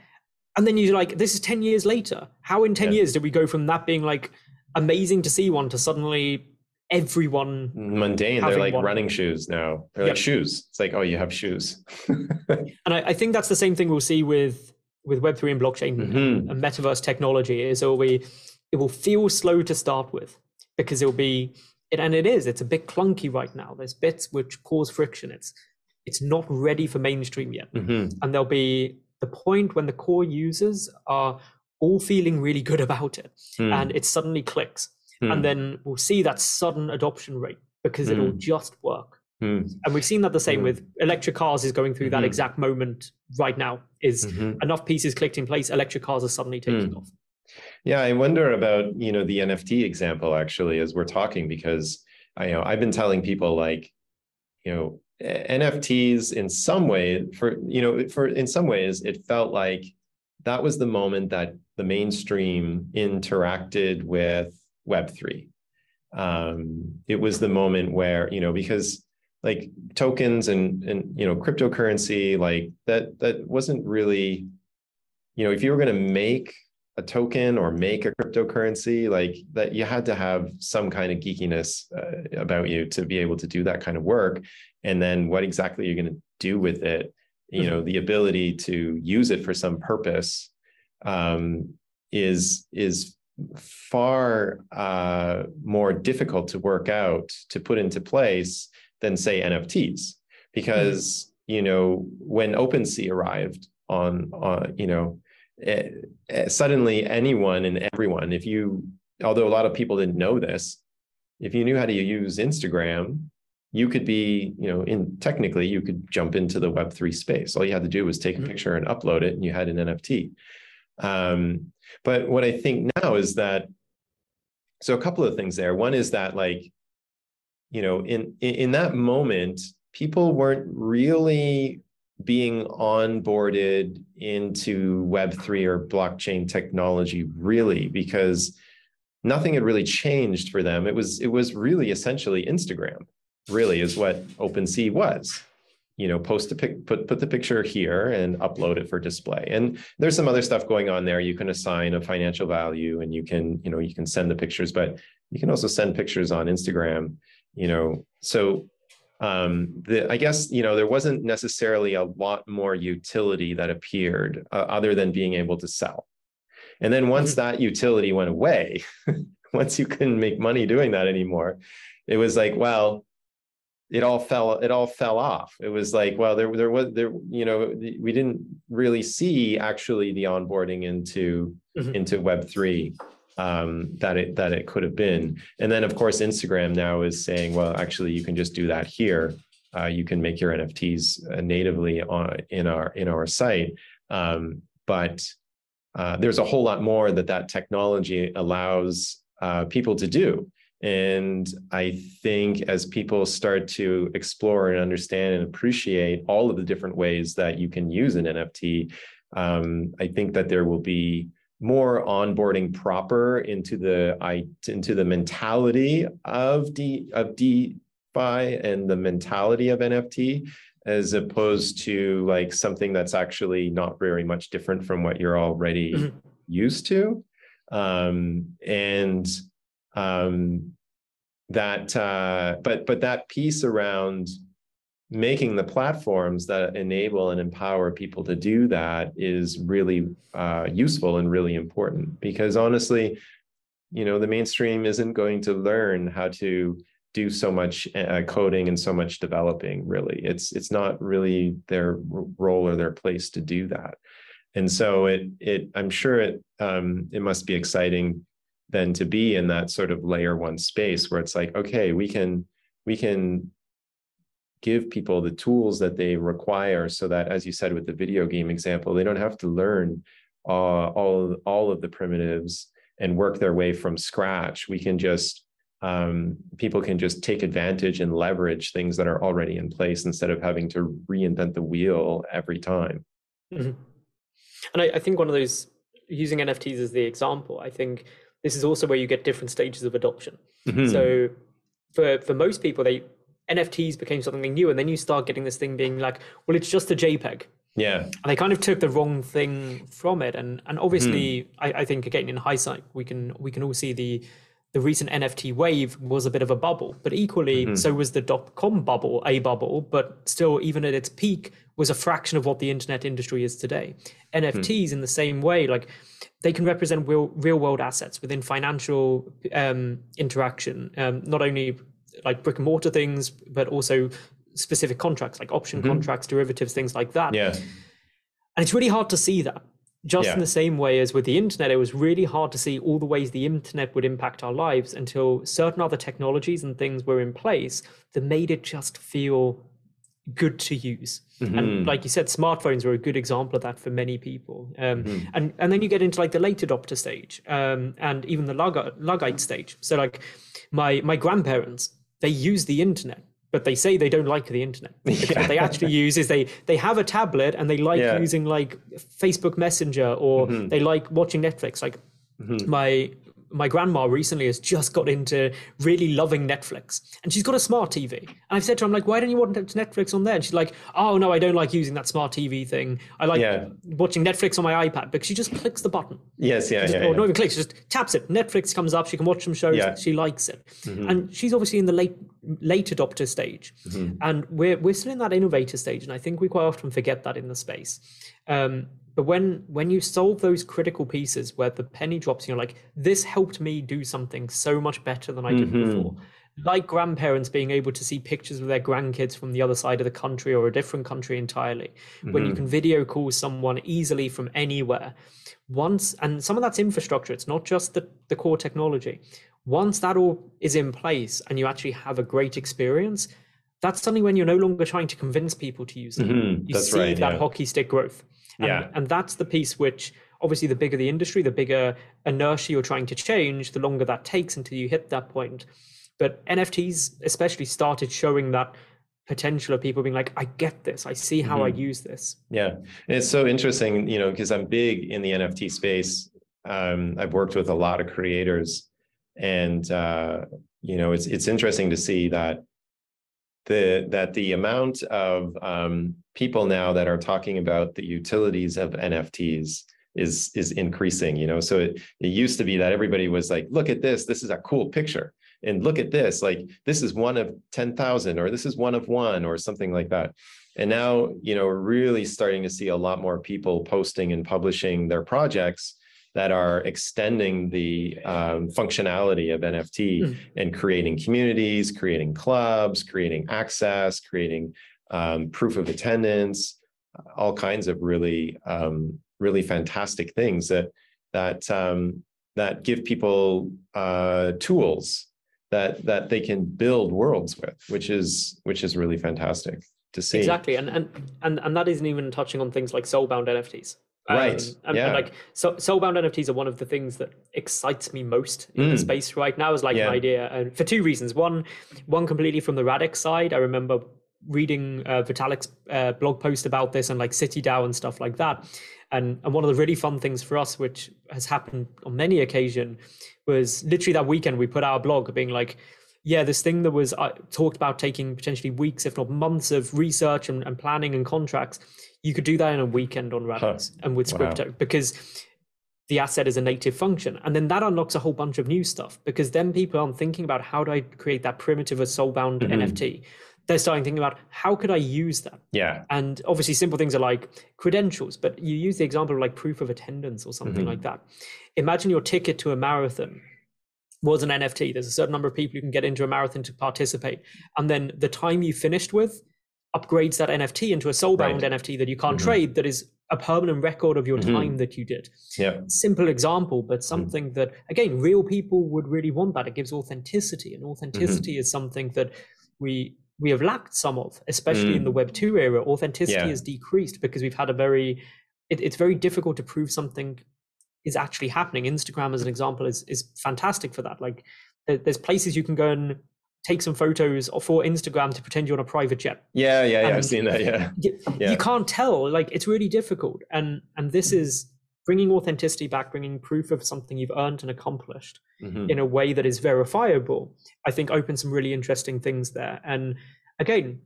And then you're like, this is 10 years later. How in 10 yeah. years did we go from that being like amazing to see one to suddenly everyone mundane? They're like one. running shoes now. They're yep. like shoes. It's like, oh, you have shoes. *laughs* and I, I, think that's the same thing we'll see with with Web3 and blockchain mm-hmm. and metaverse technology is it will be it will feel slow to start with because it'll be it, and it is, it's a bit clunky right now. There's bits which cause friction. It's it's not ready for mainstream yet. Mm-hmm. And there'll be the point when the core users are all feeling really good about it mm. and it suddenly clicks. Mm. And then we'll see that sudden adoption rate because mm. it'll just work. Hmm. And we've seen that the same hmm. with electric cars is going through that hmm. exact moment right now is mm-hmm. enough pieces clicked in place, electric cars are suddenly taking off. Yeah, I wonder about, you know, the NFT example actually as we're talking because I you know I've been telling people like, you know, NFTs in some way for you know for in some ways it felt like that was the moment that the mainstream interacted with Web3. Um, it was the moment where you know because like tokens and and you know cryptocurrency like that that wasn't really you know if you were going to make a token or make a cryptocurrency like that you had to have some kind of geekiness uh, about you to be able to do that kind of work and then what exactly you're going to do with it you mm-hmm. know the ability to use it for some purpose um, is is far uh, more difficult to work out to put into place than say nfts because mm-hmm. you know when OpenSea arrived on on you know uh, suddenly anyone and everyone, if you, although a lot of people didn't know this, if you knew how to use Instagram, you could be, you know, in technically you could jump into the Web3 space. All you had to do was take a mm-hmm. picture and upload it, and you had an NFT. Um, but what I think now is that, so a couple of things there. One is that, like, you know, in in that moment, people weren't really being onboarded into Web3 or blockchain technology, really, because nothing had really changed for them. It was it was really essentially Instagram, really, is what OpenSea was. You know, post a pic, put put the picture here and upload it for display. And there's some other stuff going on there. You can assign a financial value, and you can you know you can send the pictures, but you can also send pictures on Instagram. You know, so um, the, I guess you know there wasn't necessarily a lot more utility that appeared uh, other than being able to sell. And then once mm-hmm. that utility went away, *laughs* once you couldn't make money doing that anymore, it was like, well, it all fell it all fell off. It was like, well, there there was there you know we didn't really see actually the onboarding into mm-hmm. into Web three um, that it that it could have been. And then of course Instagram now is saying, well, actually you can just do that here. Uh, you can make your NFTs uh, natively on in our in our site, um, but uh, there's a whole lot more that that technology allows uh, people to do. And I think as people start to explore and understand and appreciate all of the different ways that you can use an NFT, um, I think that there will be more onboarding proper into the I into the mentality of D of DeFi and the mentality of NFT as opposed to like something that's actually not very much different from what you're already mm-hmm. used to. Um, and um, that uh, but but that piece around making the platforms that enable and empower people to do that is really uh, useful and really important. Because honestly you know the mainstream isn't going to learn how to do so much uh, coding and so much developing really. It's it's not really their role or their place to do that. And so it it i'm sure it um, it must be exciting then to be in that sort of layer one space where it's like okay we can we can give people the tools that they require so that as you said with the video game example they don't have to learn uh, all all of the primitives and work their way from scratch we can just um, people can just take advantage and leverage things that are already in place instead of having to reinvent the wheel every time mm-hmm. and I, I think one of those using nfts as the example i think this is also where you get different stages of adoption mm-hmm. so for for most people they NFTs became something new, and then you start getting this thing being like, well, it's just a JPEG. Yeah. And they kind of took the wrong thing from it. And and obviously mm. I, I think again in hindsight we can we can all see the the recent NFT wave was a bit of a bubble, but equally mm-hmm. so was the dot com bubble, a bubble, but still even at its peak was a fraction of what the internet industry is today. NFTs mm. in the same way, like they can represent real real world assets within financial um, interaction, um, not only like brick and mortar things, but also specific contracts like option mm-hmm. contracts, derivatives, things like that. Yeah. And it's really hard to see that. Just yeah. in the same way as with the internet, it was really hard to see all the ways the internet would impact our lives until certain other technologies and things were in place that made it just feel good to use. Mm-hmm. And like you said, smartphones were a good example of that for many people. Um, mm-hmm. And and then you get into like the late adopter stage um, and even the Luddite stage. So like my my grandparents they use the internet but they say they don't like the internet. *laughs* Yeah. What they actually use is they they have a tablet and they like yeah. using like Facebook Messenger or mm-hmm. they like watching Netflix. Like mm-hmm. my my grandma recently has just got into really loving Netflix and she's got a smart TV. And I've said to her, I'm like, why don't you want Netflix on there? And she's like, oh, no, I don't like using that smart TV thing. I like yeah. watching Netflix on my iPad because she just clicks the button. Yes, yeah, just, yeah. Or yeah. not even clicks, she just taps it. Netflix comes up. She can watch some shows. Yeah. She likes it. Mm-hmm. And she's obviously in the late late adopter stage. Mm-hmm. And we're, we're still in that innovator stage. And I think we quite often forget that in the space. Um, but when when you solve those critical pieces where the penny drops and you're like this helped me do something so much better than i did mm-hmm. before like grandparents being able to see pictures of their grandkids from the other side of the country or a different country entirely mm-hmm. when you mm-hmm. can video call someone easily from anywhere once and some of that's infrastructure it's not just the, the core technology once that all is in place and you actually have a great experience that's suddenly when you're no longer trying to convince people to use it mm-hmm. you that's see right, that yeah. hockey stick growth yeah. and that's the piece which obviously the bigger the industry, the bigger inertia you're trying to change, the longer that takes until you hit that point. But NFTs especially started showing that potential of people being like, I get this, I see how mm-hmm. I use this. Yeah. And it's so interesting, you know, because I'm big in the NFT space. Um, I've worked with a lot of creators and uh, you know, it's it's interesting to see that the that the amount of um, people now that are talking about the utilities of NFTs is is increasing. You know, so it, it used to be that everybody was like, "Look at this! This is a cool picture," and "Look at this! Like this is one of ten thousand, or this is one of one, or something like that." And now, you know, we're really starting to see a lot more people posting and publishing their projects that are extending the um, functionality of NFT mm. and creating communities, creating clubs, creating access, creating um, proof of attendance, all kinds of really, um, really fantastic things that that um, that give people uh, tools that that they can build worlds with, which is which is really fantastic to see. Exactly, and and and and that isn't even touching on things like soulbound NFTs. Right. Um, and, yeah. And like so, soulbound NFTs are one of the things that excites me most in mm. the space right now. Is like yeah. an idea, and for two reasons. One, one completely from the Radix side. I remember reading uh, Vitalik's uh, blog post about this and like CityDAO and stuff like that. And and one of the really fun things for us, which has happened on many occasion, was literally that weekend we put our blog being like, yeah, this thing that was uh, talked about taking potentially weeks, if not months, of research and, and planning and contracts you could do that in a weekend on Radix huh. and with Scrypto wow. because the asset is a native function. And then that unlocks a whole bunch of new stuff because then people aren't thinking about how do I create that primitive or soulbound mm-hmm. NFT. They're starting thinking about how could I use that? Yeah. And obviously simple things are like credentials, but you use the example of like proof of attendance or something mm-hmm. like that. Imagine your ticket to a marathon was an NFT. There's a certain number of people who can get into a marathon to participate. And then the time you finished with upgrades that NFT into a soulbound right. NFT that you can't mm-hmm. trade that is a permanent record of your mm-hmm. time that you did. Yeah. Simple example, but mm-hmm. something mm. that again, real people would really want that. It gives authenticity, and authenticity mm-hmm. is something that we we have lacked some of, especially mm. in the Web two era. Authenticity yeah. has decreased because we've had a very it, it's very difficult to prove something is actually happening. Instagram, as an example, is is fantastic for that. Like there's places you can go and take some photos for Instagram to pretend you're on a private jet. Yeah, yeah, yeah. I've seen that. Yeah. You, yeah. you can't tell. Like it's really difficult. And and this mm-hmm. is bringing authenticity back, bringing proof of something you've earned and accomplished mm-hmm. in a way that is verifiable. I think opens some really interesting things there. And again,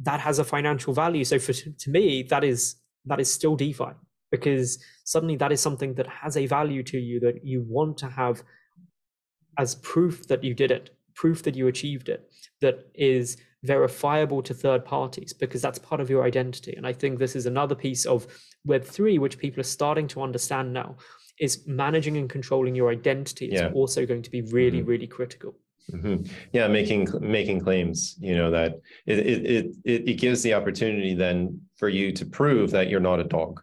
that has a financial value. So for to me, that is that is still DeFi because suddenly that is something that has a value to you that you want to have as proof that you did it, proof that you achieved it, that is verifiable to third parties because that's part of your identity. And I think this is another piece of Web3, which people are starting to understand now, is managing and controlling your identity is yeah. also going to be really, mm-hmm. really critical. Mm-hmm. Yeah, making making claims, you know, that it, it it it gives the opportunity then for you to prove that you're not a dog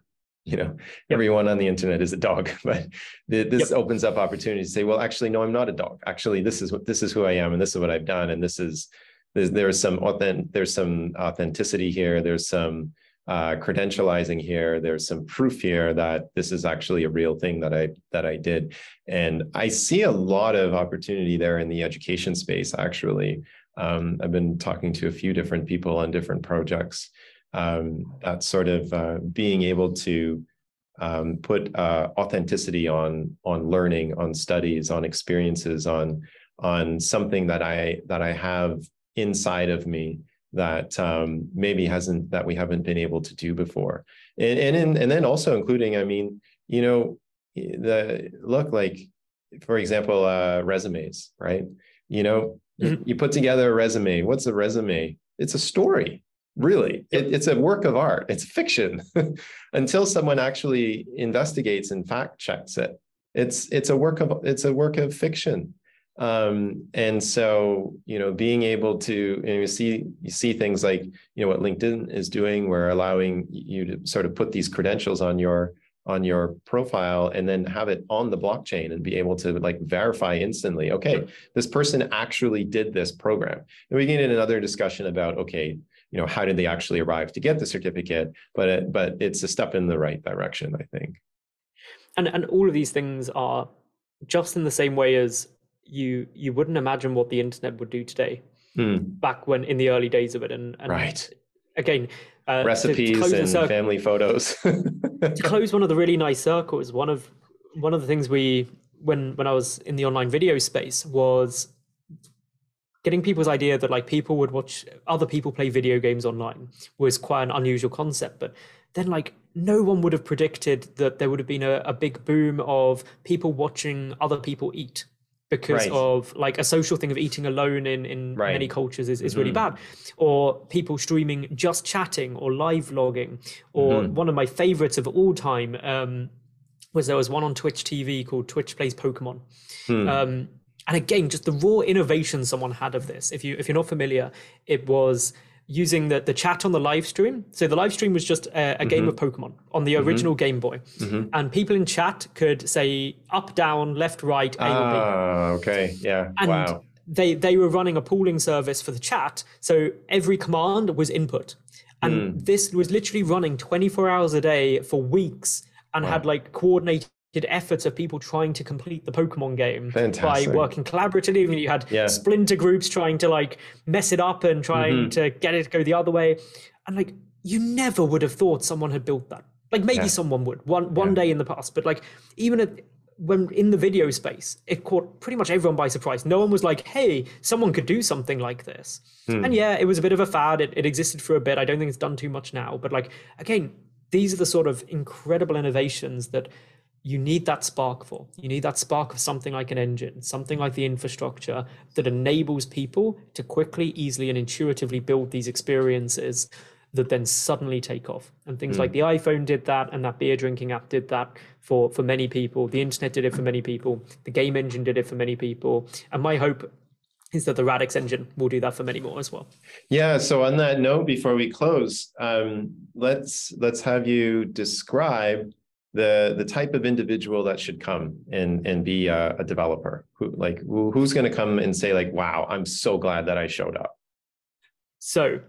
you know yep. everyone on the internet is a dog *laughs* but this yep. opens up opportunities to say well actually no i'm not a dog. Actually this is what this is who i am and this is what i've done. And this is there's there's some authentic there's some authenticity here. There's some uh, credentializing here. There's some proof here that this is actually a real thing that i that i did. And i see a lot of opportunity there in the education space actually. Um, i've been talking to a few different people on different projects um, that sort of uh, being able to um, put uh, authenticity on on learning, on studies, on experiences, on on something that I that I have inside of me that um, maybe hasn't that we haven't been able to do before, and and in, and then also including, I mean, you know, the look like, for example, uh, resumes, right? You know, mm-hmm. you put together a resume. What's a resume? It's a story really? It, it's a work of art. It's fiction. *laughs* Until someone actually investigates and fact checks it. It's it's a work of it's a work of fiction. Um, and so you know being able to you, know, you see you see things like you know what linkedin is doing where allowing you to sort of put these credentials on your on your profile and then have it on the blockchain and be able to like verify instantly okay this person actually did this program. And we get in another discussion about okay you know how did they actually arrive to get the certificate? But it, but it's a step in the right direction i think. And and all of these things are just in the same way as you you wouldn't imagine what the internet would do today. Hmm. back when in the early days of it and, and right. again uh, recipes and circle, family photos. *laughs* to close one of the really nice circles one of one of the things we when when i was in the online video space was getting people's idea that like people would watch other people play video games online was quite an unusual concept but then like no one would have predicted that there would have been a, a big boom of people watching other people eat because right. of like a social thing of eating alone in in right. many cultures is, is mm-hmm. really bad or people streaming just chatting or live vlogging or mm-hmm. one of my favorites of all time um, was there was one on twitch tv called twitch plays pokemon hmm. um, and again just the raw innovation someone had of this if you if you're not familiar it was using the, the chat on the live stream so the live stream was just a, a mm-hmm. game of pokemon on the mm-hmm. original game boy mm-hmm. and people in chat could say up down left right a ah, or b okay yeah and wow they they were running a pooling service for the chat so every command was input and mm. this was literally running 24 hours a day for weeks and wow. had like coordinated efforts of people trying to complete the Pokemon game Fantastic. by working collaboratively. Even you had yeah. splinter groups trying to like mess it up and trying mm-hmm. to get it to go the other way. And like you never would have thought someone had built that. Like maybe yeah. someone would one one yeah. day in the past, but like even at, when in the video space, it caught pretty much everyone by surprise. No one was like, "Hey, someone could do something like this." Hmm. And yeah, it was a bit of a fad. It, it existed for a bit. I don't think it's done too much now. But like again, these are the sort of incredible innovations that you need that spark for. You need that spark of something like an engine, something like the infrastructure that enables people to quickly, easily, and intuitively build these experiences that then suddenly take off. And things mm. like the iPhone did that, and that beer drinking app did that for for many people. The internet did it for many people. The game engine did it for many people. And my hope is that the Radix engine will do that for many more as well. Yeah. So on that note, before we close, um, let's let's have you describe the the type of individual that should come and and be a, a developer. Who like who, who's going to come and say like wow i'm so glad that i showed up. So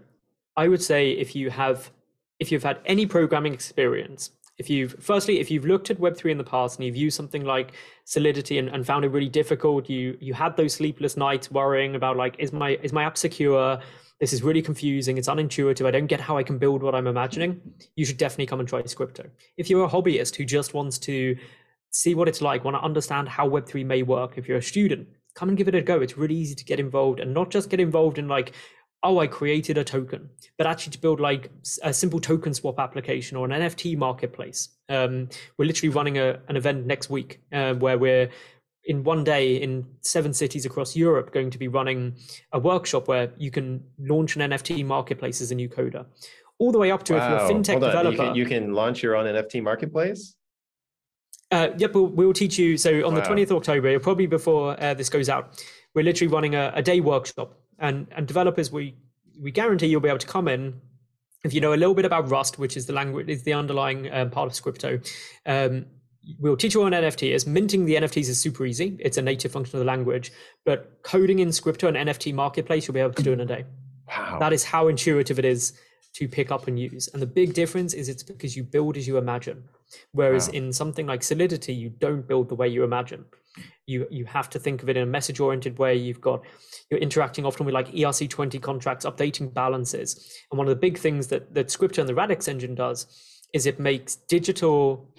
I would say if you have if you've had any programming experience, if you've firstly if you've looked at web3 in the past and you've used something like solidity and, and found it really difficult you you had those sleepless nights worrying about like is my is my app secure this is really confusing. It's unintuitive. I don't get how i can build what i'm imagining. You should definitely come and try Scrypto. If you're a hobbyist who just wants to see what it's like want to understand how web3 may work if you're a student come and give it a go. It's really easy to get involved and not just get involved in like oh, I created a token, but actually to build like a simple token swap application or an NFT marketplace. Um, we're literally running a, an event next week uh, where we're in one day in seven cities across Europe going to be running a workshop where you can launch an NFT marketplace as a new coder. All the way up to wow. if you're a fintech developer. You can, you can, launch your own NFT marketplace? Uh, yep, we'll, we'll, teach you. So on wow. the 20th of October, probably before uh, this goes out, we're literally running a, a day workshop and and developers we we guarantee you'll be able to come in if you know a little bit about Rust, which is the language, is the underlying um, part of Scrypto. Um, we'll teach you on NFT. As minting the NFTs is super easy; it's a native function of the language. But coding in Scrypto and NFT marketplace, you'll be able to do in a day. Wow! That is how intuitive it is to pick up and use. And the big difference is it's because you build as you imagine. Whereas wow. in something like Solidity, you don't build the way you imagine. You you have to think of it in a message oriented way. You've got you're interacting often with like ERC20 contracts, updating balances. And one of the big things that that Scrypto and the Radix engine does is it makes digital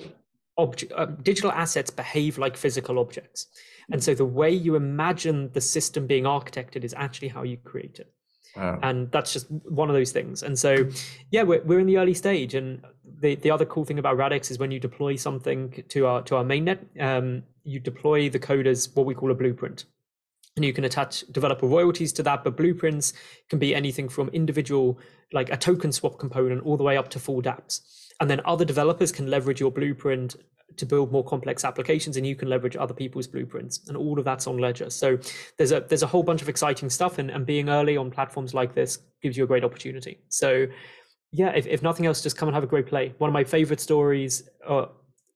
uh, digital assets behave like physical objects. And so the way you imagine the system being architected is actually how you create it. Wow. And that's just one of those things. And so, yeah, we're, we're in the early stage. And the, the other cool thing about Radix is when you deploy something to our to our mainnet, um, you deploy the code as what we call a blueprint. And you can attach developer royalties to that, but blueprints can be anything from individual, like a token swap component, all the way up to full dApps. And then other developers can leverage your blueprint to build more complex applications and you can leverage other people's blueprints. And all of that's on ledger. So there's a there's a whole bunch of exciting stuff and, and being early on platforms like this gives you a great opportunity. So yeah if, if nothing else just come and have a great play. One of my favorite stories uh,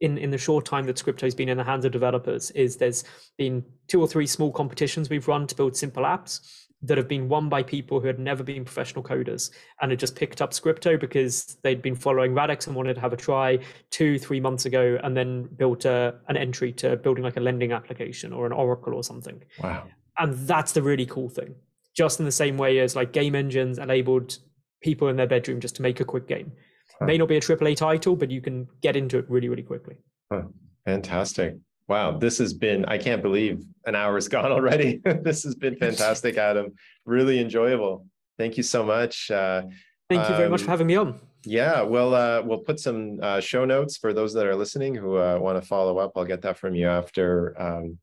in in the short time that Scrypto has been in the hands of developers is there's been two or three small competitions we've run to build simple apps that have been won by people who had never been professional coders and had just picked up Scrypto because they'd been following Radix and wanted to have a try two, three months ago, and then built a, an entry to building like a lending application or an Oracle or something. Wow. And that's the really cool thing. Just in the same way as like game engines enabled people in their bedroom just to make a quick game. Huh. May not be a AAA title, but you can get into it really, really quickly. Huh. Fantastic. Wow, this has been, I can't believe an hour's *laughs* gone already. this has been fantastic, Adam. Really enjoyable. Thank you so much. Uh, Thank you very um, much for having me on. Yeah, well, uh, we'll put some uh, show notes for those that are listening who uh, want to follow up. I'll get that from you after. Um,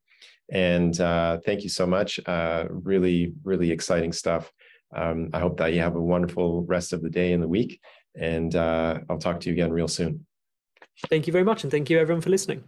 and uh, thank you so much. Uh, really, really exciting stuff. Um, I hope that you have a wonderful rest of the day and the week. And uh, I'll talk to you again real soon. Thank you very much. And thank you, everyone, for listening.